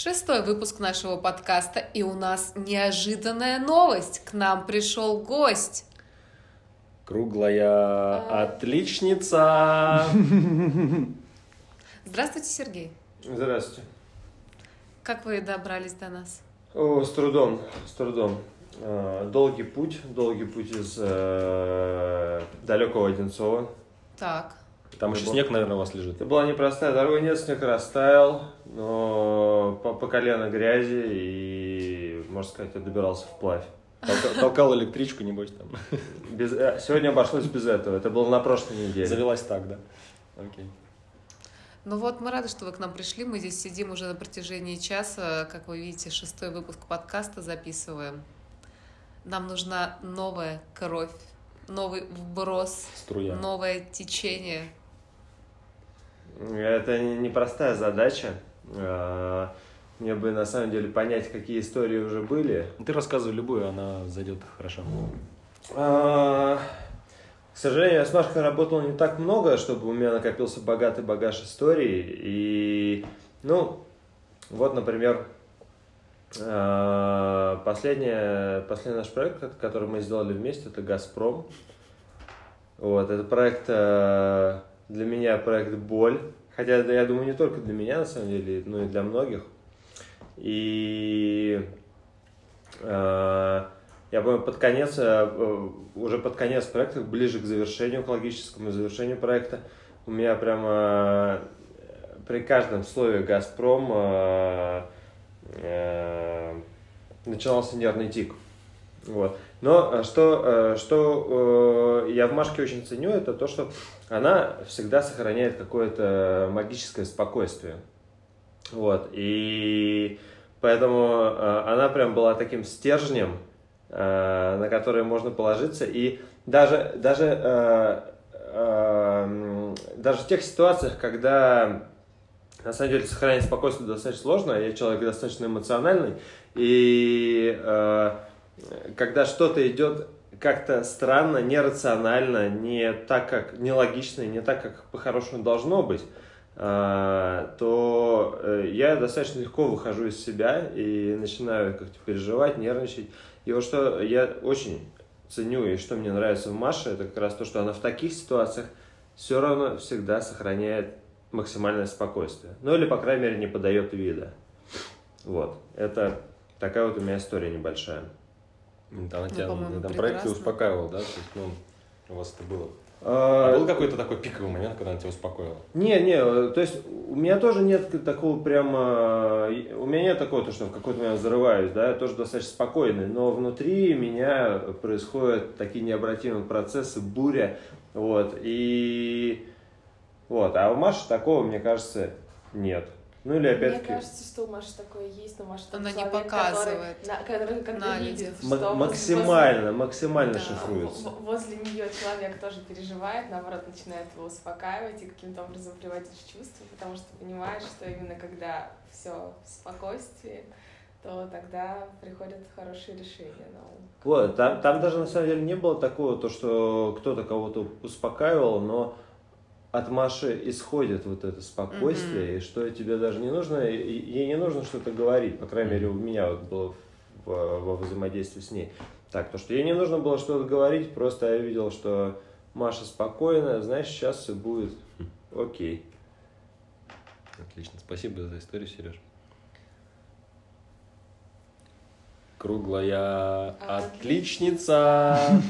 Шестой выпуск нашего подкаста, и у нас неожиданная новость. К нам пришел гость. Круглая отличница. Здравствуйте, Сергей. Здравствуйте. Как вы добрались до нас? О, с трудом, с трудом. А, Долгий путь, долгий путь из э, далекого Одинцова. Так. Там еще снег, наверное, у вас лежит. Это была непростая дорога, нет, снег растаял, но по, колено грязи и, можно сказать, я добирался вплавь. Толка- Толкал электричку, небось, там. Без, э, сегодня обошлось без этого, это было на прошлой неделе. Завелась так, да? Окей. Ну вот, мы рады, что вы к нам пришли. Мы здесь сидим уже на протяжении часа. Как вы видите, шестой выпуск подкаста записываем. Нам нужна новая кровь, новый вброс, Струя. новое течение. Это не- непростая задача. Мне бы на самом деле понять, какие истории уже были. Ты рассказывай любую, она зайдет хорошо. А, К сожалению, я с Машкой работал не так много, чтобы у меня накопился богатый багаж историй. И, ну, вот, например, а, последний, последний наш проект, ко- который мы сделали вместе, это «Газпром». Вот, это проект, а, для меня проект «Боль». Хотя, я думаю, не только для меня, на самом деле, но и для многих. И э, я помню, под конец, э, уже под конец проекта, ближе к завершению, к логическому завершению проекта, у меня прямо э, при каждом слове «Газпром» э, э, начинался нервный тик. Вот. Но э, что, э, что э, я в Машке очень ценю, это то, что она всегда сохраняет какое-то магическое спокойствие. Вот. И поэтому э, она прям была таким стержнем, э, на который можно положиться. И даже, даже, э, даже в тех ситуациях, когда на самом деле сохранять спокойствие достаточно сложно, я человек достаточно эмоциональный, и когда что-то идет как-то странно, нерационально, не так, как нелогично, не так, как по-хорошему должно быть, то э, я достаточно легко выхожу из себя и начинаю как-то переживать, нервничать. И вот что я очень ценю и что мне нравится в Маше, это как раз то, что она в таких ситуациях все равно всегда сохраняет максимальное спокойствие. Ну или, по крайней мере, не подает вида. Вот. Это такая вот у меня история небольшая. Она тебя по-моему, на этом проекте прекрасно. успокаивала, да? То есть, ну, у вас это было. А, А был какой-то такой пиковый момент, когда она тебя успокоила? Не, не, то есть у меня тоже нет такого прямо, у меня нет такого, то, что в какой-то момент взрываюсь, да, я тоже достаточно спокойный, но внутри меня происходят такие необратимые процессы, буря, вот, и вот, а у Маши такого, мне кажется, нет. Ну или Мне опять-таки... кажется, что у Маши такое есть, но Маша тот Она не человек, показывает. Который, на- который когда на видит, что максимально, максимально Да. возле, шифруется. возле нее человек тоже переживает, наоборот, начинает его успокаивать и каким-то образом приводить в чувство, потому что понимаешь, что именно когда все в спокойствии, то тогда приходят хорошие решения. Ну, Вот, там, там даже на самом деле не было такого, то, что кто-то кого-то успокаивал, но от Маши исходит вот это спокойствие, и что тебе даже не нужно, ей не нужно что-то говорить, по крайней мере, у меня вот было в- во взаимодействии с ней. Так, то, что ей не нужно было что-то говорить, просто я видел, что Маша спокойная, знаешь, сейчас все будет окей. Отлично. Спасибо за историю, Сереж. Круглая отличница.